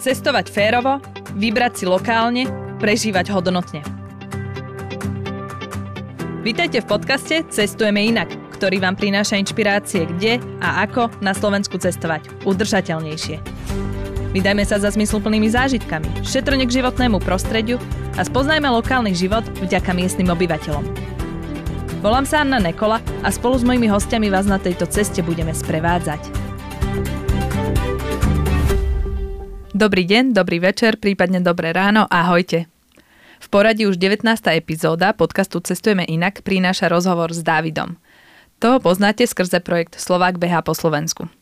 Cestovať férovo, vybrať si lokálne, prežívať hodnotne. Vítajte v podcaste Cestujeme inak, ktorý vám prináša inšpirácie kde a ako na Slovensku cestovať udržateľnejšie. Vydajme sa za zmysluplnými zážitkami, šetrne k životnému prostrediu a spoznajme lokálny život vďaka miestnym obyvateľom. Volám sa Anna Nekola a spolu s mojimi hostiami vás na tejto ceste budeme sprevádzať. Dobrý deň, dobrý večer, prípadne dobré ráno, ahojte. V poradí už 19. epizóda podcastu Cestujeme inak prináša rozhovor s Dávidom. Toho poznáte skrze projekt Slovák beha po Slovensku.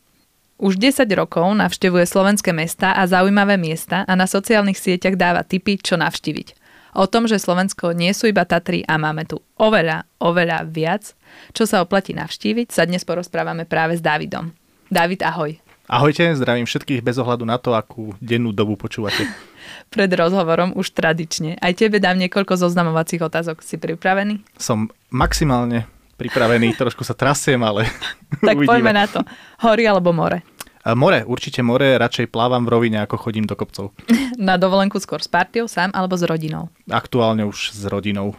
Už 10 rokov navštevuje slovenské mesta a zaujímavé miesta a na sociálnych sieťach dáva tipy, čo navštíviť. O tom, že Slovensko nie sú iba Tatry a máme tu oveľa, oveľa viac, čo sa oplatí navštíviť, sa dnes porozprávame práve s Dávidom. David, ahoj. Ahojte, zdravím všetkých bez ohľadu na to, akú dennú dobu počúvate. Pred rozhovorom už tradične. Aj tebe dám niekoľko zoznamovacích otázok. Si pripravený? Som maximálne pripravený, trošku sa trasiem, ale Tak uvidíme. poďme na to. Hory alebo more? More, určite more, radšej plávam v rovine, ako chodím do kopcov. Na dovolenku skôr s partiou, sám alebo s rodinou? Aktuálne už s rodinou.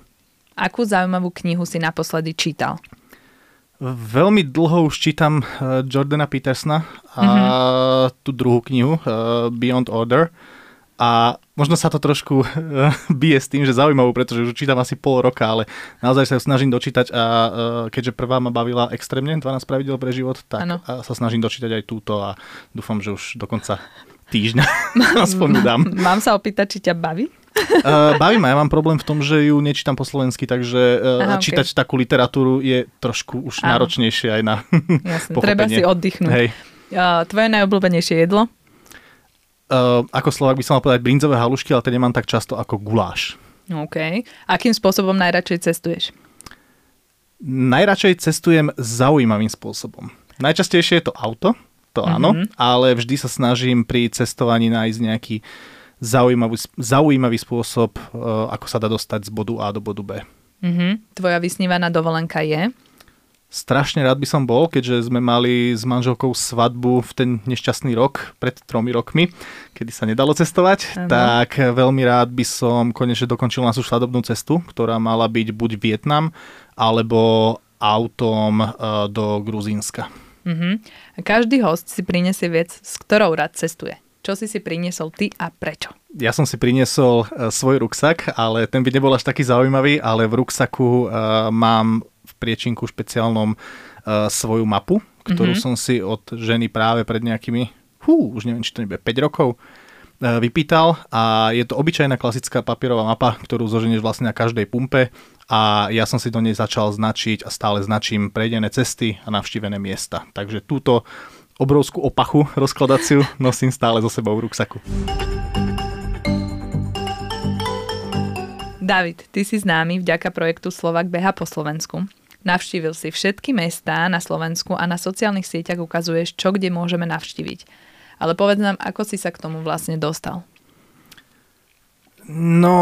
Akú zaujímavú knihu si naposledy čítal? Veľmi dlho už čítam uh, Jordana Petersona a mm-hmm. tú druhú knihu uh, Beyond Order a možno sa to trošku uh, bije s tým, že zaujímavú, pretože už čítam asi pol roka, ale naozaj sa ju snažím dočítať a keďže prvá ma bavila extrémne, 12 pravidel pre život, tak ano. sa snažím dočítať aj túto a dúfam, že už dokonca týždňa aspoň dám. Mám sa opýtať, či ťa baví? Uh, baví ma, ja mám problém v tom, že ju nečítam po slovensky, takže uh, Aha, čítať okay. takú literatúru je trošku už Aha. náročnejšie aj na Jasne, treba si oddychnúť. Hej. Uh, tvoje najobľúbenejšie jedlo? Uh, ako Slovak by som mal povedať brinzové halušky, ale to nemám tak často ako guláš. OK. Akým spôsobom najradšej cestuješ? Najradšej cestujem zaujímavým spôsobom. Najčastejšie je to auto, to mm-hmm. áno, ale vždy sa snažím pri cestovaní nájsť nejaký uh, zaujímavý, zaujímavý spôsob, e, ako sa dá dostať z bodu A do bodu B. Mm-hmm. Tvoja vysnívaná dovolenka je? Strašne rád by som bol, keďže sme mali s manželkou svadbu v ten nešťastný rok, pred tromi rokmi, kedy sa nedalo cestovať, uh-huh. tak veľmi rád by som konečne dokončil našu svadobnú cestu, ktorá mala byť buď Vietnam, alebo autom uh, do Gruzínska. Uh-huh. Každý host si prinesie vec, s ktorou rád cestuje. Čo si si priniesol ty a prečo? Ja som si priniesol uh, svoj ruksak, ale ten by nebol až taký zaujímavý, ale v ruksaku uh, mám v priečinku špeciálnom uh, svoju mapu, ktorú mm-hmm. som si od ženy práve pred nejakými, hú, už neviem, či to nebude 5 rokov, vypýtal a je to obyčajná klasická papierová mapa, ktorú zoženieš vlastne na každej pumpe a ja som si do nej začal značiť a stále značím prejdené cesty a navštívené miesta. Takže túto obrovskú opachu rozkladaciu nosím stále so sebou v ruksaku. David, ty si známy vďaka projektu Slovak beha po Slovensku. Navštívil si všetky mestá na Slovensku a na sociálnych sieťach ukazuješ, čo kde môžeme navštíviť. Ale povedz nám, ako si sa k tomu vlastne dostal. No,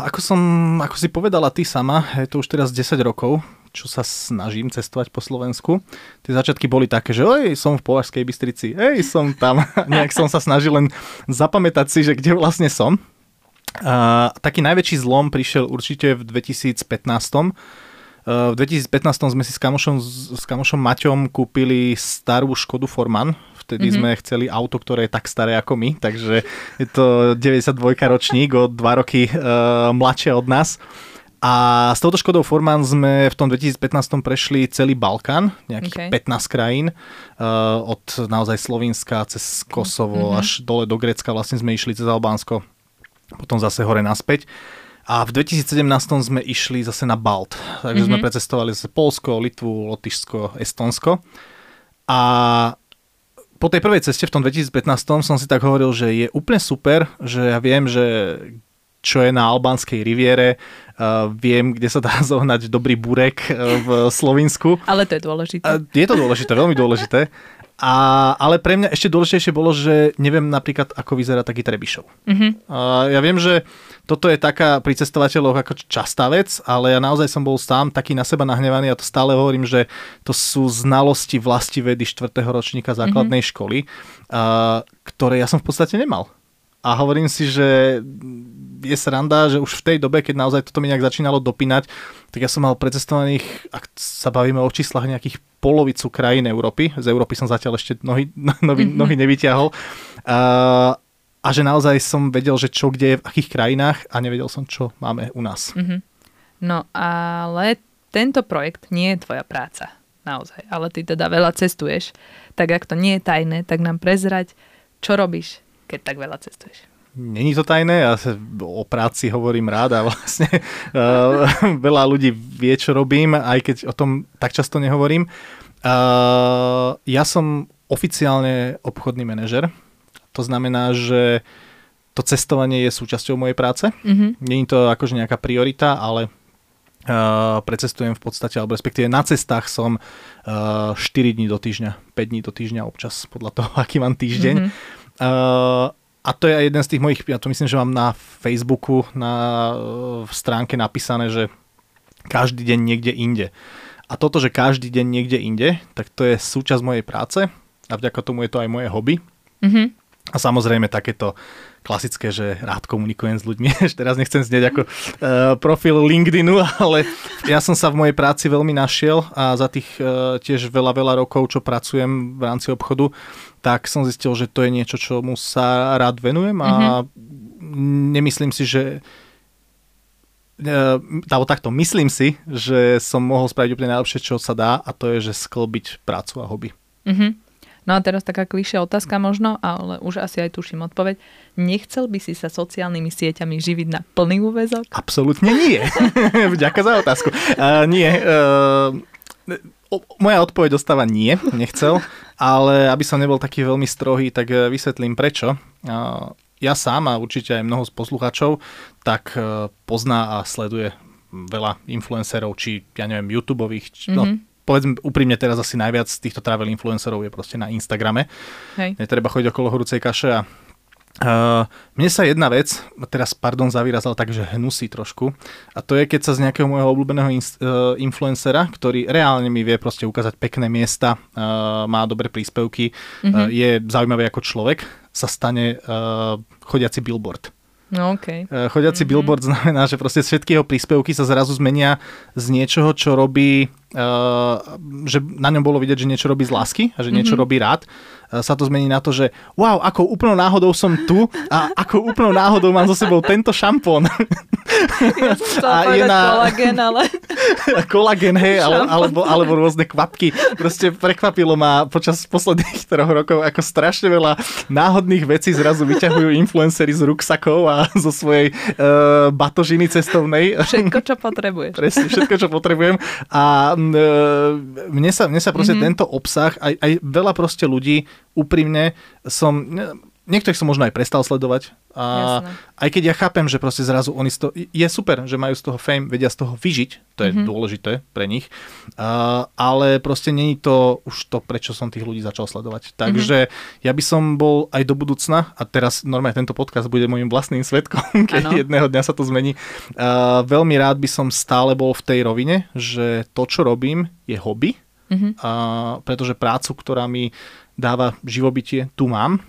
ako som, ako si povedala ty sama, je to už teraz 10 rokov, čo sa snažím cestovať po Slovensku. Tie začiatky boli také, že oj, som v Považskej Bystrici, hej, som tam. Nejak som sa snažil len zapamätať si, že kde vlastne som. A, taký najväčší zlom prišiel určite v 2015. v 2015 sme si s kamošom, s kamošom Maťom kúpili starú Škodu Forman. Vtedy mm-hmm. sme chceli auto, ktoré je tak staré ako my, takže je to 92 ročník, o 2 roky uh, mladšie od nás. A s touto Škodou Forman sme v tom 2015 prešli celý Balkán, nejakých okay. 15 krajín, uh, od naozaj Slovenska cez Kosovo mm-hmm. až dole do Grécka, vlastne sme išli cez Albánsko, potom zase hore naspäť. A v 2017 sme išli zase na Balt, takže mm-hmm. sme precestovali zase Polsko, Litvu, Lotyšsko, Estonsko. A po tej prvej ceste v tom 2015 som si tak hovoril, že je úplne super, že ja viem, že čo je na albánskej riviere. Uh, viem, kde sa dá zohnať dobrý burek uh, v Slovinsku. Ale to je dôležité. Uh, je to dôležité, veľmi dôležité. A, ale pre mňa ešte dôležitejšie bolo, že neviem napríklad, ako vyzerá taký Trebišov. Uh-huh. Uh, ja viem, že toto je taká pri cestovateľoch ako častá vec, ale ja naozaj som bol sám taký na seba nahnevaný a to stále hovorím, že to sú znalosti vlasti vedy 4. ročníka základnej uh-huh. školy, uh, ktoré ja som v podstate nemal. A hovorím si, že je sranda, že už v tej dobe, keď naozaj toto mi nejak začínalo dopínať, tak ja som mal precestovaných, ak sa bavíme o číslach, nejakých polovicu krajín Európy. Z Európy som zatiaľ ešte nohy, nohy, mm-hmm. nohy nevyťahol. Uh, a že naozaj som vedel, že čo kde je v akých krajinách a nevedel som, čo máme u nás. Mm-hmm. No ale tento projekt nie je tvoja práca. Naozaj. Ale ty teda veľa cestuješ. Tak ak to nie je tajné, tak nám prezrať, čo robíš, keď tak veľa cestuješ. Není to tajné, ja sa o práci hovorím rád a vlastne uh, veľa ľudí vie, čo robím, aj keď o tom tak často nehovorím. Uh, ja som oficiálne obchodný manažer, to znamená, že to cestovanie je súčasťou mojej práce. Mm-hmm. Není to akože nejaká priorita, ale uh, precestujem v podstate, alebo respektíve na cestách som uh, 4 dní do týždňa, 5 dní do týždňa občas, podľa toho, aký mám týždeň. Mm-hmm. Uh, a to je aj jeden z tých mojich, ja to myslím, že mám na Facebooku, na v stránke napísané, že každý deň niekde inde. A toto, že každý deň niekde inde, tak to je súčasť mojej práce a vďaka tomu je to aj moje hobby. Mm-hmm. A samozrejme takéto klasické, že rád komunikujem s ľuďmi. Teraz nechcem znieť ako uh, profil LinkedInu, ale ja som sa v mojej práci veľmi našiel a za tých uh, tiež veľa, veľa rokov, čo pracujem v rámci obchodu, tak som zistil, že to je niečo, čomu sa rád venujem a mm-hmm. nemyslím si, že e, alebo takto, myslím si, že som mohol spraviť úplne najlepšie, čo sa dá a to je, že sklbiť prácu a hobby. Mm-hmm. No a teraz taká vyššia otázka možno, ale už asi aj tuším odpoveď. Nechcel by si sa sociálnymi sieťami živiť na plný úvezok? Absolútne nie. Ďakujem za otázku. Uh, nie. Uh, moja odpoveď dostáva nie, nechcel, ale aby som nebol taký veľmi strohý, tak e, vysvetlím prečo. Ja sám a určite aj mnoho z poslucháčov tak e, pozná a sleduje veľa influencerov, či ja neviem, YouTubeových, mm-hmm. no, mhm. povedzme úprimne teraz asi najviac týchto travel influencerov je proste na Instagrame. Hej. Netreba chodiť okolo horúcej kaše a Uh, mne sa jedna vec, teraz pardon za výraz, ale takže hnusí trošku, a to je, keď sa z nejakého môjho obľúbeného in, uh, influencera, ktorý reálne mi vie proste ukázať pekné miesta, uh, má dobré príspevky, mm-hmm. uh, je zaujímavý ako človek, sa stane uh, chodiaci billboard. No, okay. Uh, chodiaci mm-hmm. billboard znamená, že proste všetky jeho príspevky sa zrazu zmenia z niečoho, čo robí, uh, že na ňom bolo vidieť, že niečo robí z lásky a že niečo mm-hmm. robí rád sa to zmení na to, že wow, ako úplnou náhodou som tu a ako úplnou náhodou mám so sebou tento šampón. Ja som a je na... kolagén, ale... kolagén, hej, ale, alebo, alebo rôzne kvapky. Proste prekvapilo ma počas posledných troch rokov, ako strašne veľa náhodných vecí zrazu vyťahujú influencery z ruksakov a zo svojej uh, batožiny cestovnej. Všetko, čo potrebuješ. Presne, všetko, čo potrebujem. A uh, mne sa, mne sa proste mm-hmm. tento obsah, aj, aj veľa proste ľudí úprimne som, niektorých som možno aj prestal sledovať. A Jasne. aj keď ja chápem, že proste zrazu oni toho, je super, že majú z toho fame, vedia z toho vyžiť, to je mm-hmm. dôležité pre nich, uh, ale proste není to už to, prečo som tých ľudí začal sledovať. Takže mm-hmm. ja by som bol aj do budúcna, a teraz normálne tento podcast bude môjim vlastným svetkom, keď ano. jedného dňa sa to zmení. Uh, veľmi rád by som stále bol v tej rovine, že to, čo robím, je hobby, mm-hmm. uh, pretože prácu, ktorá mi dáva živobytie, tu mám.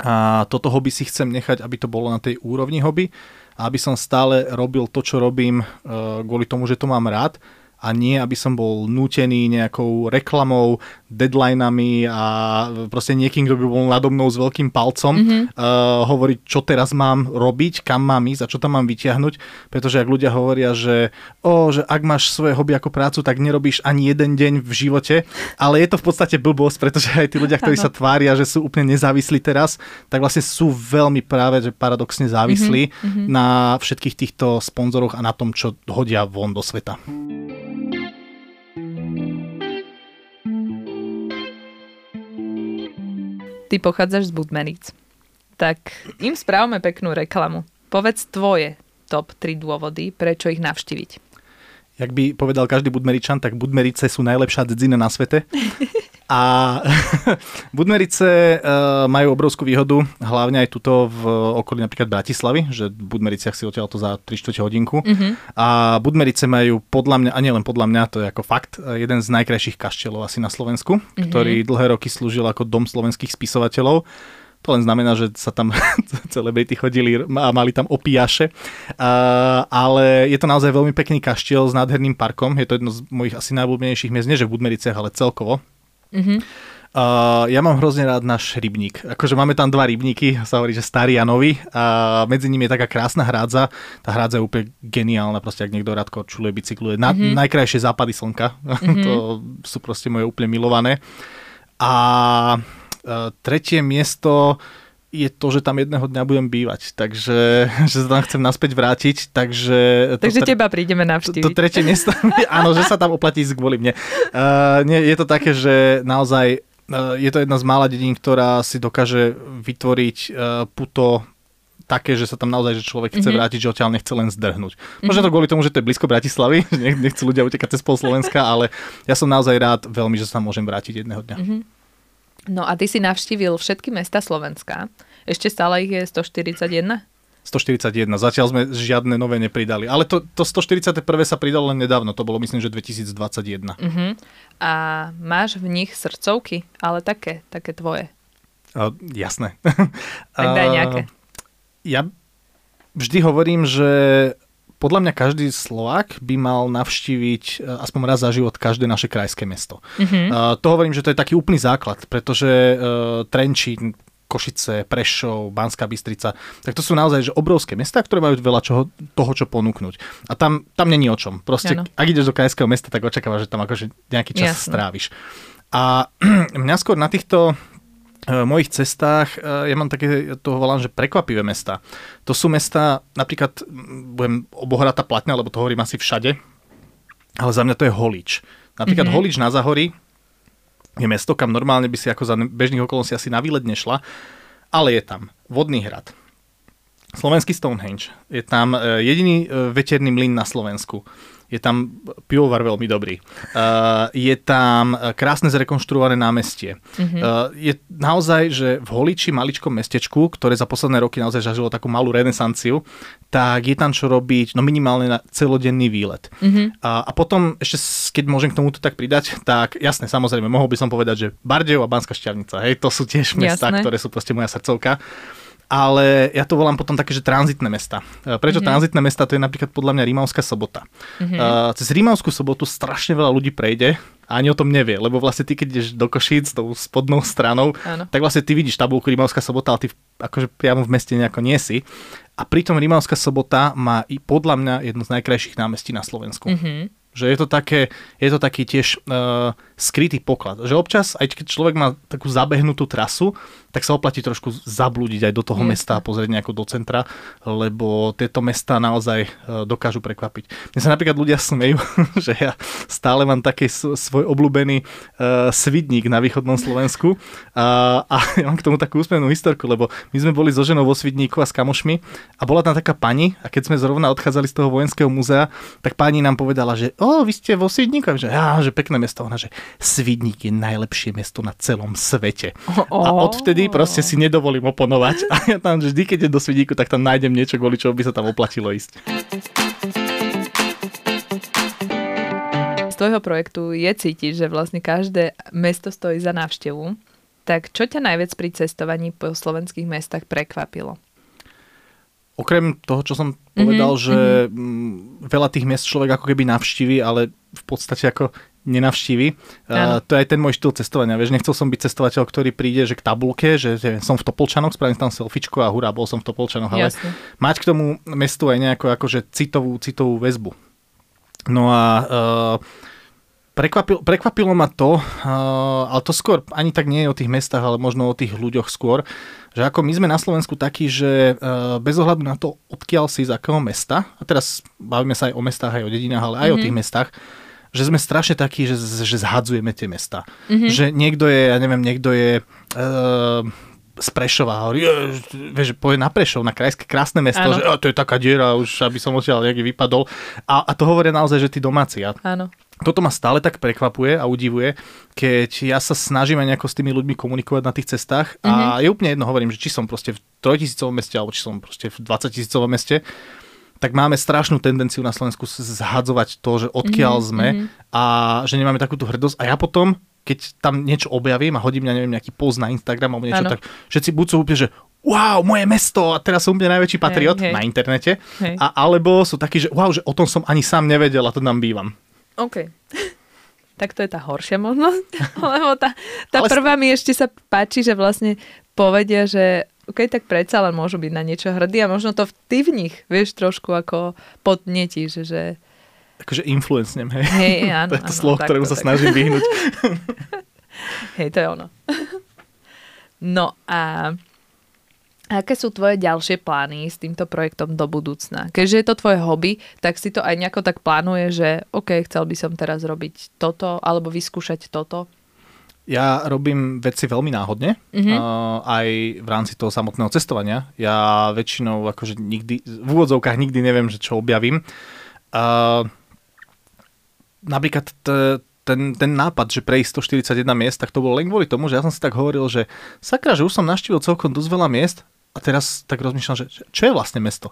A toto hobby si chcem nechať, aby to bolo na tej úrovni hobby a aby som stále robil to, čo robím e, kvôli tomu, že to mám rád a nie, aby som bol nútený nejakou reklamou, deadlineami a proste niekým, kto by bol nado mnou s veľkým palcom mm-hmm. uh, hovoriť, čo teraz mám robiť, kam mám ísť a čo tam mám vyťahnuť, pretože ak ľudia hovoria, že, o, že ak máš svoje hobby ako prácu, tak nerobíš ani jeden deň v živote, ale je to v podstate blbosť, pretože aj tí ľudia, ktorí sa tvária, že sú úplne nezávislí teraz, tak vlastne sú veľmi práve, že paradoxne závislí mm-hmm. na všetkých týchto sponzoroch a na tom, čo hodia von do sveta. Ty pochádzaš z Budmeric, tak im správame peknú reklamu. Povedz tvoje top 3 dôvody, prečo ich navštíviť. Jak by povedal každý Budmeričan, tak Budmerice sú najlepšia dedzina na svete. A Budmerice uh, majú obrovskú výhodu, hlavne aj tuto v okolí napríklad Bratislavy, že v Budmericiach si odtiaľ to za 3 4 hodinku. Uh-huh. A Budmerice majú podľa mňa, a nielen podľa mňa, to je ako fakt, jeden z najkrajších kaštielov asi na Slovensku, uh-huh. ktorý dlhé roky slúžil ako dom slovenských spisovateľov To len znamená, že sa tam celebrity chodili a mali tam opiaše. Uh, ale je to naozaj veľmi pekný kaštiel s nádherným parkom. Je to jedno z mojich asi najobľúbenejších miest, nie že v Budmericiach, ale celkovo. Mm-hmm. Uh, ja mám hrozne rád náš rybník. Akože máme tam dva rybníky, sa hovorí, že starý a nový. A medzi nimi je taká krásna hrádza. Tá hrádza je úplne geniálna, proste ak niekto rád korčuluje, bicykluje. Na, mm-hmm. Najkrajšie západy slnka. Mm-hmm. to sú proste moje úplne milované. A uh, tretie miesto je to, že tam jedného dňa budem bývať, takže že sa tam chcem naspäť vrátiť, takže... Takže tre... teba prídeme navštíviť. To, to tretie miesto, áno, že sa tam oplatí ísť kvôli mne. Uh, nie, je to také, že naozaj je to jedna z mála dedín, ktorá si dokáže vytvoriť e, puto také, že sa tam naozaj že človek chce mm-hmm. vrátiť, že odtiaľ nechce len zdrhnúť. Mm-hmm. Možno to kvôli tomu, že to je blízko Bratislavy, že nechcú ľudia utekať cez pol Slovenska, ale ja som naozaj rád veľmi, že sa môžem vrátiť jedného dňa. Mm-hmm. No a ty si navštívil všetky mesta Slovenska. Ešte stále ich je 141? 141. Zatiaľ sme žiadne nové nepridali. Ale to, to 141. sa pridalo len nedávno. To bolo myslím, že 2021. Uh-huh. Mhm. A máš v nich srdcovky? Ale také, také tvoje. Uh, jasné. tak daj nejaké. Uh, ja vždy hovorím, že podľa mňa každý Slovák by mal navštíviť aspoň raz za život každé naše krajské mesto. Uh, to hovorím, že to je taký úplný základ, pretože uh, Trenčín, Košice, Prešov, Banská Bystrica, tak to sú naozaj že obrovské mesta, ktoré majú veľa čoho, toho, čo ponúknuť. A tam, tam není o čom. Proste, ano. ak ideš do krajského mesta, tak očakávaš, že tam akože nejaký čas Jasne. stráviš. A mňa skôr na týchto mojich cestách, uh, ja mám také, toho volám, že prekvapivé mesta. To sú mesta, napríklad, budem obohratá platňa, lebo to hovorím asi všade, ale za mňa to je Holič. Napríklad mm-hmm. Holič na Zahori je mesto, kam normálne by si ako za bežných okolností asi na výlet nešla, ale je tam vodný hrad, slovenský Stonehenge, je tam e, jediný e, veterný mlyn na Slovensku, je tam pivovar veľmi dobrý. Uh, je tam krásne zrekonštruované námestie. Mm-hmm. Uh, je naozaj, že v Holiči, maličkom mestečku, ktoré za posledné roky naozaj zažilo takú malú renesanciu, tak je tam čo robiť, no minimálne na celodenný výlet. Mm-hmm. Uh, a potom ešte, keď môžem k tomuto tak pridať, tak jasne, samozrejme, mohol by som povedať, že Bardejov a Banská Šťavnica, hej, to sú tiež mesta, Jasné. ktoré sú proste moja srdcovka ale ja to volám potom také, že tranzitné mesta. E, prečo mm-hmm. tranzitné mesta? To je napríklad podľa mňa Rímavská sobota. Mm-hmm. Uh, cez Rímavskú sobotu strašne veľa ľudí prejde a ani o tom nevie, lebo vlastne ty, keď ideš do Košíc tou spodnou stranou, Áno. tak vlastne ty vidíš tabulku Rímavská sobota, ale ty akože priamo v meste nejako nie si. A pritom Rímavská sobota má i podľa mňa jedno z najkrajších námestí na Slovensku. Mm-hmm. Že je to, také, je to taký tiež uh, skrytý poklad. Že občas, aj keď človek má takú zabehnutú trasu, tak sa oplatí trošku zablúdiť aj do toho Jasne. mesta a pozrieť nejako do centra, lebo tieto mesta naozaj e, dokážu prekvapiť. Mne sa napríklad ľudia smejú, že ja stále mám taký svoj obľúbený uh, svidník na východnom Slovensku a, a ja mám k tomu takú úsmevnú historku, lebo my sme boli so ženou vo Svidníku a s kamošmi a bola tam taká pani a keď sme zrovna odchádzali z toho vojenského múzea, tak pani nám povedala, že o, vy ste vo Svidníku, a že, ja, že pekné mesto. Ona, že Svidník je najlepšie mesto na celom svete. Oh. A odvtedy vtedy proste si nedovolím oponovať a ja tam vždy, keď je do Svidíku, tak tam nájdem niečo, kvôli čoho by sa tam oplatilo ísť. Z tvojho projektu je cítiť, že vlastne každé mesto stojí za návštevu. Tak čo ťa najviac pri cestovaní po slovenských mestách prekvapilo? Okrem toho, čo som povedal, mm-hmm. že mm, veľa tých miest človek ako keby navštívi, ale v podstate ako nenavštívi. Uh, to je aj ten môj štýl cestovania. Vieš, nechcel som byť cestovateľ, ktorý príde že k tabulke, že, že som v Topolčanoch, spravím tam selfiečko a hurá, bol som v Topolčanoch. Ale Jasne. mať k tomu mestu aj nejakú akože citovú, citovú väzbu. No a uh, Prekvapil, prekvapilo ma to, uh, ale to skôr ani tak nie je o tých mestách, ale možno o tých ľuďoch skôr, že ako my sme na Slovensku takí, že uh, bez ohľadu na to, odkiaľ si z akého mesta, a teraz bavíme sa aj o mestách, aj o dedinách, ale aj mm-hmm. o tých mestách, že sme strašne takí, že, že zhadzujeme tie mesta. Mm-hmm. Že niekto je, ja neviem, niekto je... Uh, z Prešova. Hovorí, vieš, povie na Prešov, na krajské krásne mesto, ano. že to je taká diera, už aby som odtiaľ nejaký vypadol. A, a to hovoria naozaj, že tí domáci. Áno. Toto ma stále tak prekvapuje a udivuje, keď ja sa snažím aj nejako s tými ľuďmi komunikovať na tých cestách mm-hmm. a mhm. je úplne jedno, hovorím, že či som proste v trojtisícovom meste alebo či som proste v 20 tisícovom meste, tak máme strašnú tendenciu na Slovensku zhadzovať to, že odkiaľ mm-hmm, sme mm-hmm. a že nemáme takúto hrdosť. A ja potom keď tam niečo objavím a hodím, ja neviem, nejaký post na Instagram alebo niečo, Áno. tak všetci buď sú úplne, že wow, moje mesto a teraz som úplne najväčší patriot hej. na internete. Hej. A, alebo sú takí, že wow, že o tom som ani sám nevedel a to tam bývam. OK. tak to je tá horšia možnosť, lebo tá, tá Ale- prvá mi ešte sa páči, že vlastne povedia, že OK, tak predsa len môžu byť na niečo hrdí a možno to v- ty v nich, vieš, trošku ako podnetí, že, že Akože influencnem, hej. hej, áno, to je to áno, slovo, ktorému sa tak. snažím vyhnúť. Hej, to je ono. no a aké sú tvoje ďalšie plány s týmto projektom do budúcna? Keďže je to tvoje hobby, tak si to aj nejako tak plánuje, že OK, chcel by som teraz robiť toto, alebo vyskúšať toto. Ja robím veci veľmi náhodne, Mhm. uh, aj v rámci toho samotného cestovania. Ja väčšinou akože nikdy, v úvodzovkách nikdy neviem, že čo objavím. Uh, napríklad t- ten, ten nápad, že prejsť 141 miest, tak to bolo len kvôli tomu, že ja som si tak hovoril, že sakra, že už som naštívil celkom dosť veľa miest a teraz tak rozmýšľam, že čo je vlastne mesto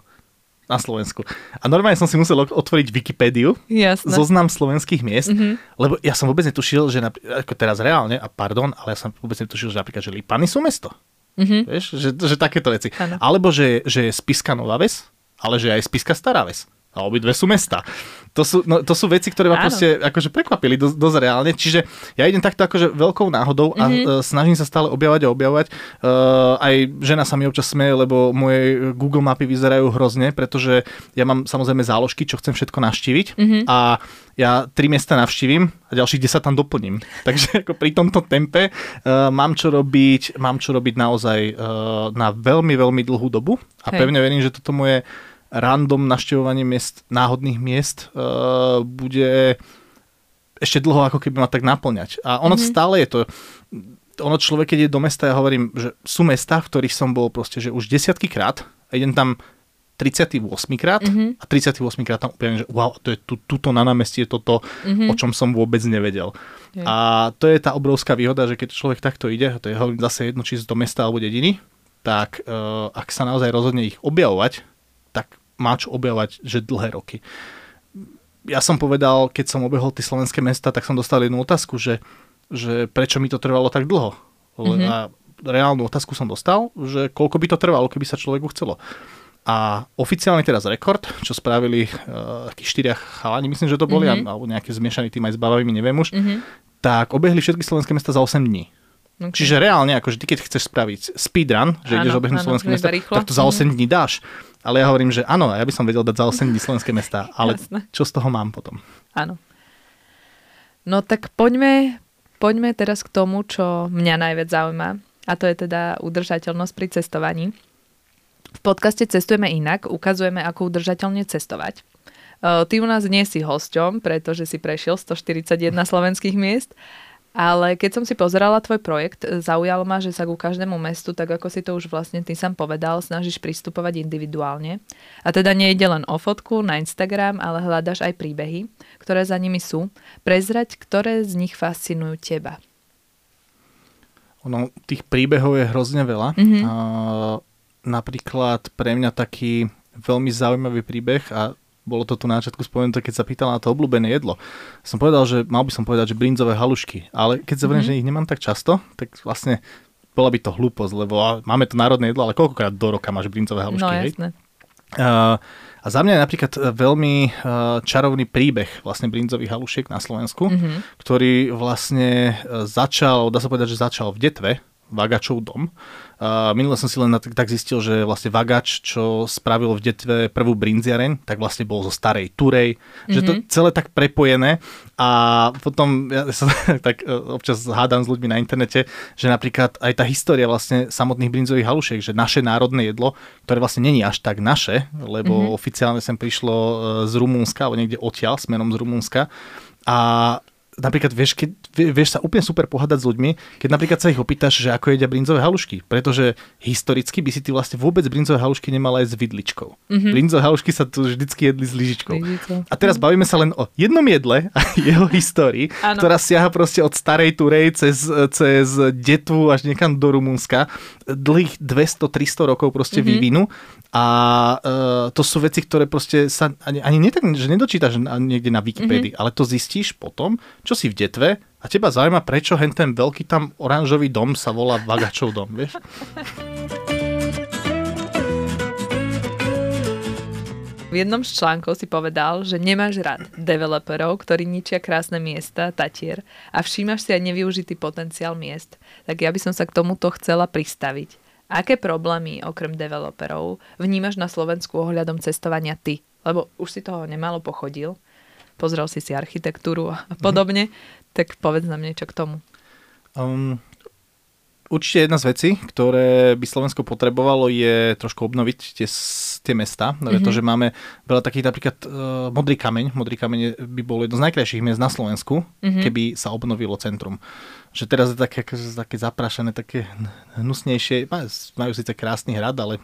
na Slovensku. A normálne som si musel otvoriť Wikipédiu, Jasné. zoznam slovenských miest, Mhm. mm-hmm. lebo ja som vôbec netušil, že napr- ako teraz reálne, a pardon, ale ja som vôbec netušil, že napríklad, že Lipany sú mesto. Mhm. Vieš, že, že takéto veci. Áno. Alebo že, že je Spiska Nová Ves, ale že aj Spiska Stará Ves. A obidve sú mesta. To sú, no, to sú veci, ktoré ma Áno. proste akože prekvapili dosť, dosť reálne. Čiže ja idem takto akože veľkou náhodou a Mhm. mm-hmm. snažím sa stále objavať a objavať. Uh, aj žena sa mi občas smeje, lebo moje Google mapy vyzerajú hrozne, pretože ja mám samozrejme záložky, čo chcem všetko navštíviť Mhm. a ja tri miesta navštívim a ďalších 10 tam doplním. Takže ako pri tomto tempe uh, mám čo robiť, mám čo robiť naozaj uh, na veľmi, veľmi dlhú dobu a Hej. pevne verím, že toto moje random naštevovanie miest, náhodných miest uh, bude ešte dlho ako keby ma tak naplňať. A ono Mhm. mm-hmm. stále je to, ono človek, keď je do mesta, ja hovorím, že sú mesta, v ktorých som bol proste, že už desiatky krát a idem tam 38 krát Mhm. a 38 krát tam úplne, že wow, to je tu, tuto na námestí je toto, Mhm. o čom som vôbec nevedel. Hej. A to je tá obrovská výhoda, že keď človek takto ide, a to je hovorím zase jedno, či do mesta alebo dediny, tak uh, ak sa naozaj rozhodne ich objavovať, má čo objavovať, že dlhé roky. Ja som povedal, keď som obehol tie slovenské mesta, tak som dostal jednu otázku, že, že prečo mi to trvalo tak dlho. Mhm. Mm-hmm. A reálnu otázku som dostal, že koľko by to trvalo, keby sa človeku chcelo. A oficiálny teraz rekord, čo spravili uh, takí štyria chalani, myslím, že to boli, Mhm. mm-hmm. alebo nejaký zmiešaný tým aj s babami, neviem už, Mhm. tak obehli všetky slovenské mesta za 8 dní. Okay. Čiže reálne, akože ty keď chceš spraviť speedrun, že Áno, ideš obehnúť áno, slovenské mesta, tak to za 8 dní dáš. Ale ja hovorím, že áno, ja by som vedel dať za 8 dní slovenské mesta, ale Jasné. čo z toho mám potom? Áno. No tak poďme, poďme teraz k tomu, čo mňa najviac zaujíma. A to je teda udržateľnosť pri cestovaní. V podcaste Cestujeme inak, ukazujeme, ako udržateľne cestovať. E, Ty u nás nie si hosťom, pretože si prešiel 141 slovenských miest, ale keď som si pozerala tvoj projekt, e, zaujalo ma, že sa ku každému mestu, tak ako si to už vlastne ty sám povedal, snažíš pristupovať individuálne. A teda nejde len o fotku na Instagram, ale hľadaš aj príbehy, ktoré za nimi sú. Prezrať, ktoré z nich fascinujú teba. Ono, tých príbehov je hrozne veľa. Mhm. A, napríklad pre mňa taký veľmi zaujímavý príbeh a bolo to tu na začiatku spomenuté, keď sa pýtala na to obľúbené jedlo. Som povedal, že mal by som povedať, že brinzové halušky, ale keď sa Mhm. mm že ich nemám tak často, tak vlastne bola by to hlúposť, lebo máme to národné jedlo, ale koľkokrát do roka máš brinzové halušky, No hej? jasné. Uh, a za mňa je napríklad e, veľmi uh, čarovný príbeh vlastne brinzových halušiek na Slovensku, Mhm. ktorý vlastne e, začal, dá sa povedať, že začal v Detve, Vagačov dom. Uh, minule som si len tak, tak zistil, že vlastne Vagač, čo spravil v Detve prvú brinziareň, tak vlastne bol zo starej Turej, mm-hmm. že to celé tak prepojené a potom ja sa tak e, občas hádam s ľuďmi na internete, že napríklad aj tá história vlastne samotných brinzových halušiek, že naše národné jedlo, ktoré vlastne není až tak naše, lebo mm-hmm. oficiálne sem prišlo e, z Rumúnska, alebo niekde odtiaľ, smerom z Rumúnska a napríklad vieš, keď, vie- vieš sa úplne super pohádať s ľuďmi, keď napríklad sa ich opýtaš, že ako jedia brinzové halušky, pretože historicky by si ty vlastne vôbec brinzové halušky nemala aj s vidličkou. Mm-hmm. Brinzové halušky sa tu vždycky jedli s lyžičkou. A teraz bavíme sa len o jednom jedle a jeho histórii, ktorá siaha proste od starej Turej cez, cez Detvu až niekam do Rumunska. Dlhých 200-300 rokov proste mm-hmm. vývinu a uh, to sú veci, ktoré proste sa ani, ani netak, že nedočítaš niekde na Wikipédii, mm-hmm. ale to zistíš potom, čo si v Detve A teba zaujíma, prečo hen ten veľký tam oranžový dom sa volá Vagačov dom, vieš? V jednom z článkov si povedal, že nemáš rád developerov, ktorí ničia krásne miesta, Tatier, a všímaš si aj nevyužitý potenciál miest. Tak ja by som sa k tomuto chcela pristaviť. Aké problémy okrem developerov vnímaš na Slovensku ohľadom cestovania ty? Lebo už si toho nemalo pochodil, pozrel si si architektúru a podobne, mm. tak povedz nám niečo k tomu. Um, Určite jedna z vecí, ktoré by Slovensko potrebovalo, je trošku obnoviť tie, tie mesta, mm-hmm. pretože máme veľa takých napríklad uh, Modrý kameň. Modrý kameň by bol jedno z najkrajších miest na Slovensku, mm-hmm. keby sa obnovilo centrum. Že teraz je také, také zaprašené, také hnusnejšie. Majú síce krásny hrad, ale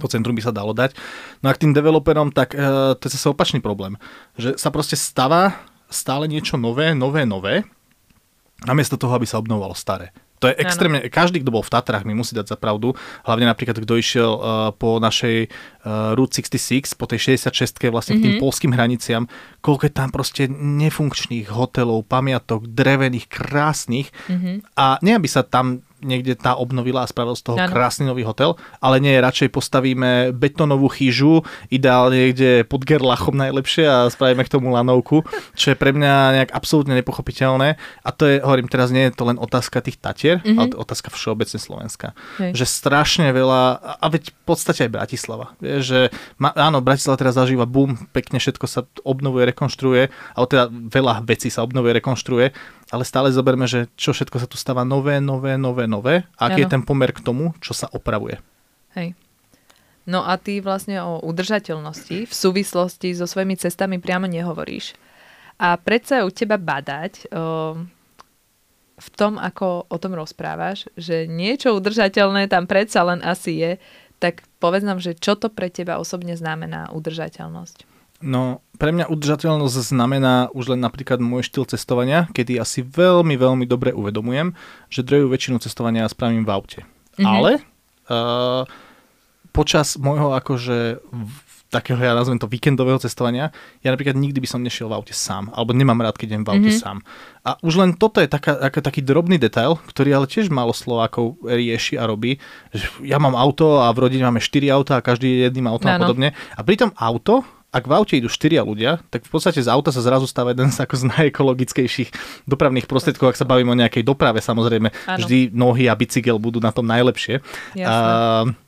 to centrum by sa dalo dať. No a k tým developerom, tak uh, to je zase opačný problém. Že sa proste stáva stále niečo nové, nové, nové, namiesto toho, aby sa obnovovalo staré. To je extrémne, ano. každý, kto bol v Tatrách, mi musí dať za pravdu, hlavne napríklad, kto išiel uh, po našej uh, Route 66, po tej 66 vlastne mm-hmm. k tým mhm. polským hraniciam, koľko je tam proste nefunkčných hotelov, pamiatok, drevených, krásnych mm-hmm. a nie aby sa tam niekde tá obnovila a spravil z toho ano. krásny nový hotel, ale nie, radšej postavíme betónovú chyžu, ideálne niekde pod Gerlachom najlepšie a spravíme k tomu lanovku, čo je pre mňa nejak absolútne nepochopiteľné a to je, hovorím, teraz nie je to len otázka tých tatier, mm-hmm. ale otázka všeobecne Slovenska. Hej. Že strašne veľa, a veď v podstate aj Bratislava, vie, že ma, áno, Bratislava teraz zažíva boom, pekne všetko sa obnovuje, rekonštruuje, ale teda veľa vecí sa obnovuje, rekonštruuje, ale stále zoberme, že čo všetko sa tu stáva nové, nové, nové, nové a aký ano. je ten pomer k tomu, čo sa opravuje. Hej. No a ty vlastne o udržateľnosti v súvislosti so svojimi cestami priamo nehovoríš. A predsa u teba badať o, v tom, ako o tom rozprávaš, že niečo udržateľné tam predsa len asi je, tak povedz nám, že čo to pre teba osobne znamená udržateľnosť. No, pre mňa udržateľnosť znamená už len napríklad môj štýl cestovania, kedy asi veľmi, veľmi dobre uvedomujem, že druhú väčšinu cestovania spravím v aute. Mm-hmm. Ale uh, počas môjho akože takého, ja nazvem to víkendového cestovania, ja napríklad nikdy by som nešiel v aute sám, alebo nemám rád, keď idem v aute mm-hmm. sám. A už len toto je taká, ako taký drobný detail, ktorý ale tiež málo Slovákov rieši a robí. Že ja mám auto a v rodine máme 4 auta a každý je jedným autom a podobne. A pritom auto ak v aute idú štyria ľudia, tak v podstate z auta sa zrazu stáva jeden z, ako z najekologickejších dopravných prostriedkov, ak sa bavíme o nejakej doprave, samozrejme. Ano. Vždy nohy a bicykel budú na tom najlepšie. Jasné. Uh,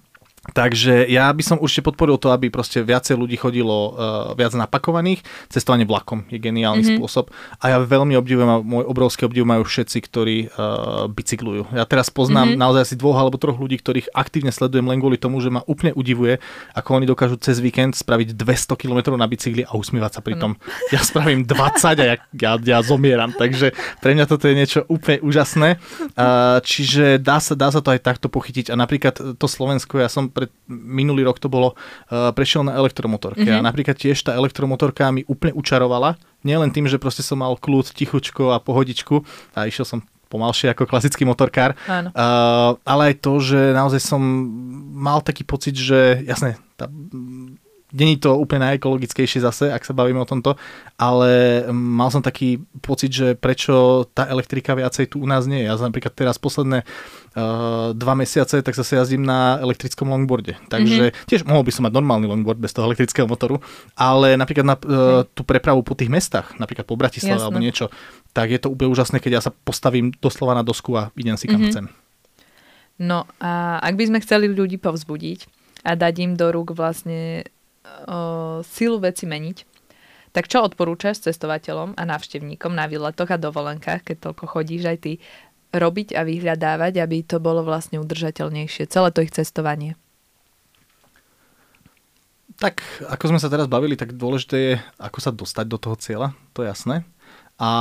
Takže ja by som určite podporil to, aby proste viacej ľudí chodilo uh, viac napakovaných. Cestovanie vlakom je geniálny mm-hmm. spôsob. A ja veľmi obdivujem, a môj obrovský obdiv majú všetci, ktorí uh, bicyklujú. Ja teraz poznám mm-hmm. naozaj asi dvoch alebo troch ľudí, ktorých aktívne sledujem len kvôli tomu, že ma úplne udivuje, ako oni dokážu cez víkend spraviť 200 km na bicykli a usmievať sa pri tom. Mm. Ja spravím 20 a ja, ja, ja zomieram. Takže pre mňa toto je niečo úplne úžasné. Uh, čiže dá sa, dá sa to aj takto pochytiť. A napríklad to Slovensko, ja som pred minulý rok to bolo, uh, prešiel na elektromotorke. Mm-hmm. a napríklad tiež tá elektromotorka mi úplne učarovala, nielen tým, že proste som mal kľud, tichučko a pohodičku a išiel som pomalšie ako klasický motorkár, Uh, ale aj to, že naozaj som mal taký pocit, že jasné, tá Není to úplne najekologickejšie zase, ak sa bavíme o tomto, ale mal som taký pocit, že prečo tá elektrika viacej tu u nás nie je. Ja napríklad teraz posledné uh, dva mesiace, tak zase jazdím na elektrickom longboarde. Takže mm-hmm. tiež mohol by som mať normálny longboard bez toho elektrického motoru, ale napríklad na uh, tú prepravu po tých mestách, napríklad po Bratislave alebo niečo, tak je to úplne úžasné, keď ja sa postavím doslova na dosku a idem si kam mm-hmm. chcem. No a ak by sme chceli ľudí povzbudiť a dať im do rúk vlastne uh, silu veci meniť, tak čo odporúčaš cestovateľom a návštevníkom na výletoch a dovolenkách, keď toľko chodíš aj ty, robiť a vyhľadávať, aby to bolo vlastne udržateľnejšie, celé to ich cestovanie? Tak, ako sme sa teraz bavili, tak dôležité je, ako sa dostať do toho cieľa, to je jasné a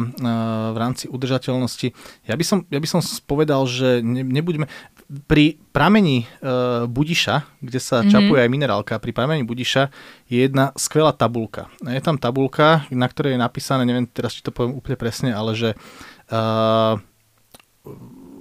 e, v rámci udržateľnosti. Ja by som, ja by som povedal, že ne, nebudeme... Pri pramení uh, Budiša, kde sa mm-hmm. čapuje aj minerálka, pri pramení Budiša je jedna skvelá tabulka. Je tam tabulka, na ktorej je napísané, neviem teraz, či to poviem úplne presne, ale že uh,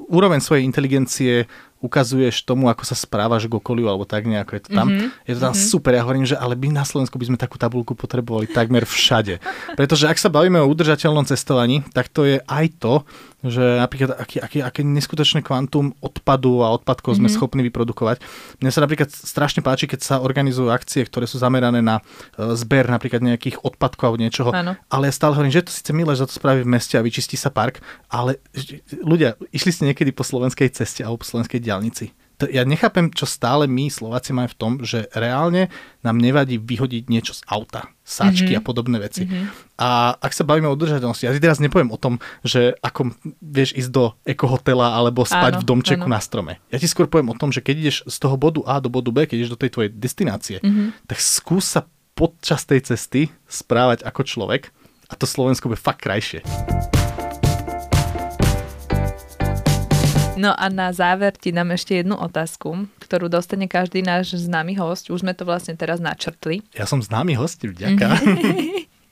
úroveň svojej inteligencie ukazuješ tomu, ako sa správaš k okoliu, alebo tak nejako je to tam. Mm-hmm. Je to tam mm-hmm. super. Ja hovorím, že ale my na Slovensku by sme takú tabulku potrebovali takmer všade. Pretože ak sa bavíme o udržateľnom cestovaní, tak to je aj to, že napríklad aký, aký, aké neskutočné kvantum odpadu a odpadkov mm-hmm. sme mhm. schopní vyprodukovať. Mne sa napríklad strašne páči, keď sa organizujú akcie, ktoré sú zamerané na uh, zber napríklad nejakých odpadkov alebo niečoho. Ano. Ale ja stále hovorím, že to síce milé, že to spraví v meste a vyčistí sa park, ale ľudia, išli ste niekedy po slovenskej ceste alebo po slovenskej diálnici ja nechápem, čo stále my Slováci máme v tom, že reálne nám nevadí vyhodiť niečo z auta, sáčky mm-hmm. a podobné veci. Mm-hmm. A ak sa bavíme o udržateľnosti, ja si teraz nepoviem o tom, že ako vieš ísť do ekohotela alebo spať áno, v domčeku áno. na strome. Ja ti skôr poviem o tom, že keď ideš z toho bodu A do bodu B, keď ideš do tej tvojej destinácie, mm-hmm. tak skús sa počas tej cesty správať ako človek a to Slovensko bude fakt krajšie. No a na záver ti dám ešte jednu otázku, ktorú dostane každý náš známy host. Už sme to vlastne teraz načrtli. Ja som známy host, vďaka.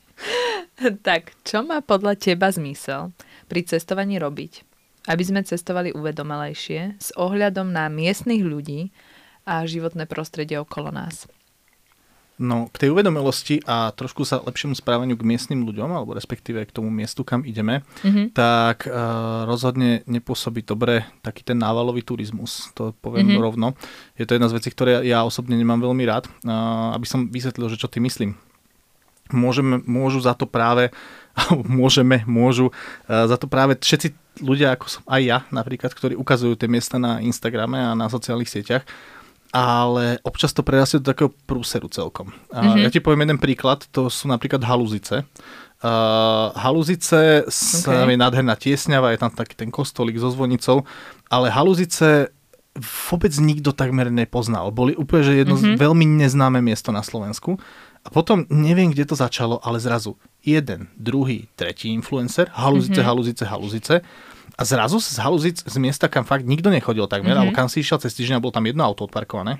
tak, čo má podľa teba zmysel pri cestovaní robiť? Aby sme cestovali uvedomelejšie s ohľadom na miestnych ľudí a životné prostredie okolo nás. No, k tej uvedomelosti a trošku sa lepšiemu správaniu k miestnym ľuďom, alebo respektíve k tomu miestu, kam ideme, mm-hmm. tak uh, rozhodne nepôsobí dobre taký ten návalový turizmus, to poviem mm-hmm. rovno. Je to jedna z vecí, ktoré ja osobne nemám veľmi rád, uh, aby som vysvetlil, že čo ty myslím. Môžeme, môžu za to práve, môžeme, môžu uh, za to práve všetci ľudia, ako som aj ja napríklad, ktorí ukazujú tie miesta na Instagrame a na sociálnych sieťach, ale občas to prerastie do takého prúseru celkom. Mm-hmm. Ja ti poviem jeden príklad, to sú napríklad haluzice. Uh, haluzice sa okay. je nádherná tiesňava, je tam taký ten kostolík so zvonicou, ale haluzice vôbec nikto takmer nepoznal. Boli úplne, že jedno mm-hmm. veľmi neznáme miesto na Slovensku. A potom neviem, kde to začalo, ale zrazu jeden, druhý, tretí influencer, haluzice, mm-hmm. haluzice, haluzice. A zrazu z Haluzic, z miesta, kam fakt nikto nechodil takmer, mm-hmm. alebo kam si išiel cez týždeň, bolo tam jedno auto odparkované,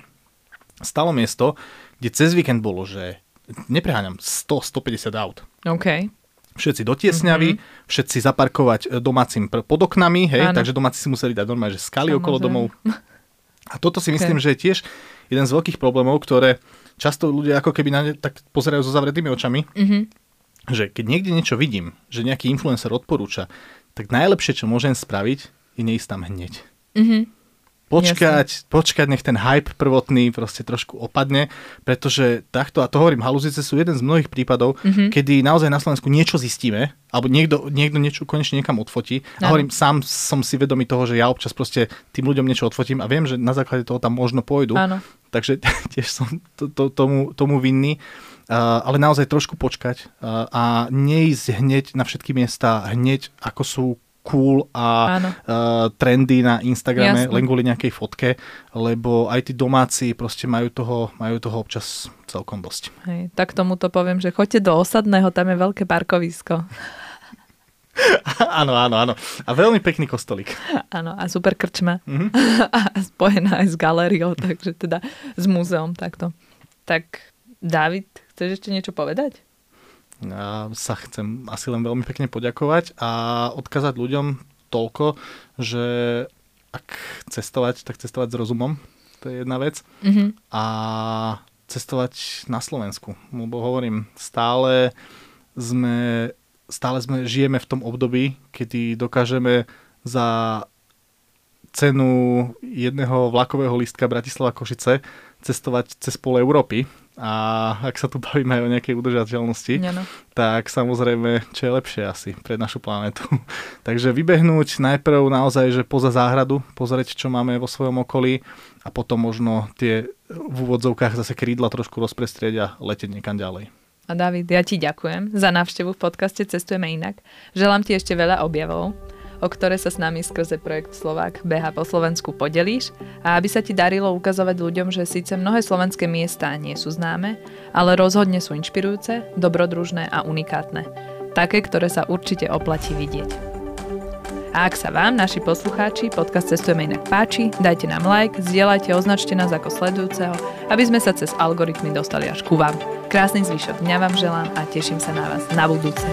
stalo miesto, kde cez víkend bolo, že nepreháňam, 100-150 aut. OK. Všetci dotiesňaví, mm-hmm. všetci zaparkovať e, domácim pod oknami, hej, Áno. takže domáci si museli dať normálne, že skaly okolo domov. A toto si myslím, okay. že je tiež jeden z veľkých problémov, ktoré často ľudia ako keby na ne tak pozerajú so zavretými očami, mm-hmm. že keď niekde niečo vidím, že nejaký influencer odporúča, tak najlepšie, čo môžem spraviť, je neísť tam hneď. Mm-hmm. Počkať, Jasne. počkať, nech ten hype prvotný proste trošku opadne, pretože takto, a to hovorím, haluzice sú jeden z mnohých prípadov, mm-hmm. kedy naozaj na Slovensku niečo zistíme, alebo niekto, niekto niečo konečne niekam odfotí. A hovorím, sám som si vedomý toho, že ja občas proste tým ľuďom niečo odfotím a viem, že na základe toho tam možno pôjdu. Áno. Takže tiež som to, to, tomu, tomu vinný. Ale naozaj trošku počkať a neísť hneď na všetky miesta, hneď ako sú cool a uh, trendy na Instagrame Jasne. len kvôli nejakej fotke, lebo aj tí domáci proste majú toho, majú toho občas celkom dosť. Hej, tak tomu to poviem, že choďte do osadného, tam je veľké parkovisko. áno, áno, áno. A veľmi pekný kostolík. Áno, a super krčma. Mm-hmm. a spojená aj s galériou, takže teda s múzeom takto. Tak David, chceš ešte niečo povedať? Ja sa chcem asi len veľmi pekne poďakovať a odkázať ľuďom toľko, že ak cestovať, tak cestovať s rozumom. To je jedna vec. Mm-hmm. A cestovať na Slovensku. Lebo hovorím, stále sme, stále sme, žijeme v tom období, kedy dokážeme za cenu jedného vlakového lístka Bratislava Košice cestovať cez pol Európy a ak sa tu bavíme aj o nejakej udržateľnosti, no. tak samozrejme, čo je lepšie asi pre našu planetu. Takže vybehnúť najprv naozaj, že poza záhradu, pozrieť, čo máme vo svojom okolí a potom možno tie v úvodzovkách zase krídla trošku rozprestrieť a letieť niekam ďalej. A David, ja ti ďakujem za návštevu v podcaste Cestujeme inak. Želám ti ešte veľa objavov o ktoré sa s nami skrze projekt Slovák BH po Slovensku podelíš a aby sa ti darilo ukazovať ľuďom, že síce mnohé slovenské miesta nie sú známe, ale rozhodne sú inšpirujúce, dobrodružné a unikátne. Také, ktoré sa určite oplatí vidieť. A ak sa vám, naši poslucháči, podcast Cestujeme inak páči, dajte nám like, zdieľajte, označte nás ako sledujúceho, aby sme sa cez algoritmy dostali až ku vám. Krásny zvyšok dňa vám želám a teším sa na vás na budúce.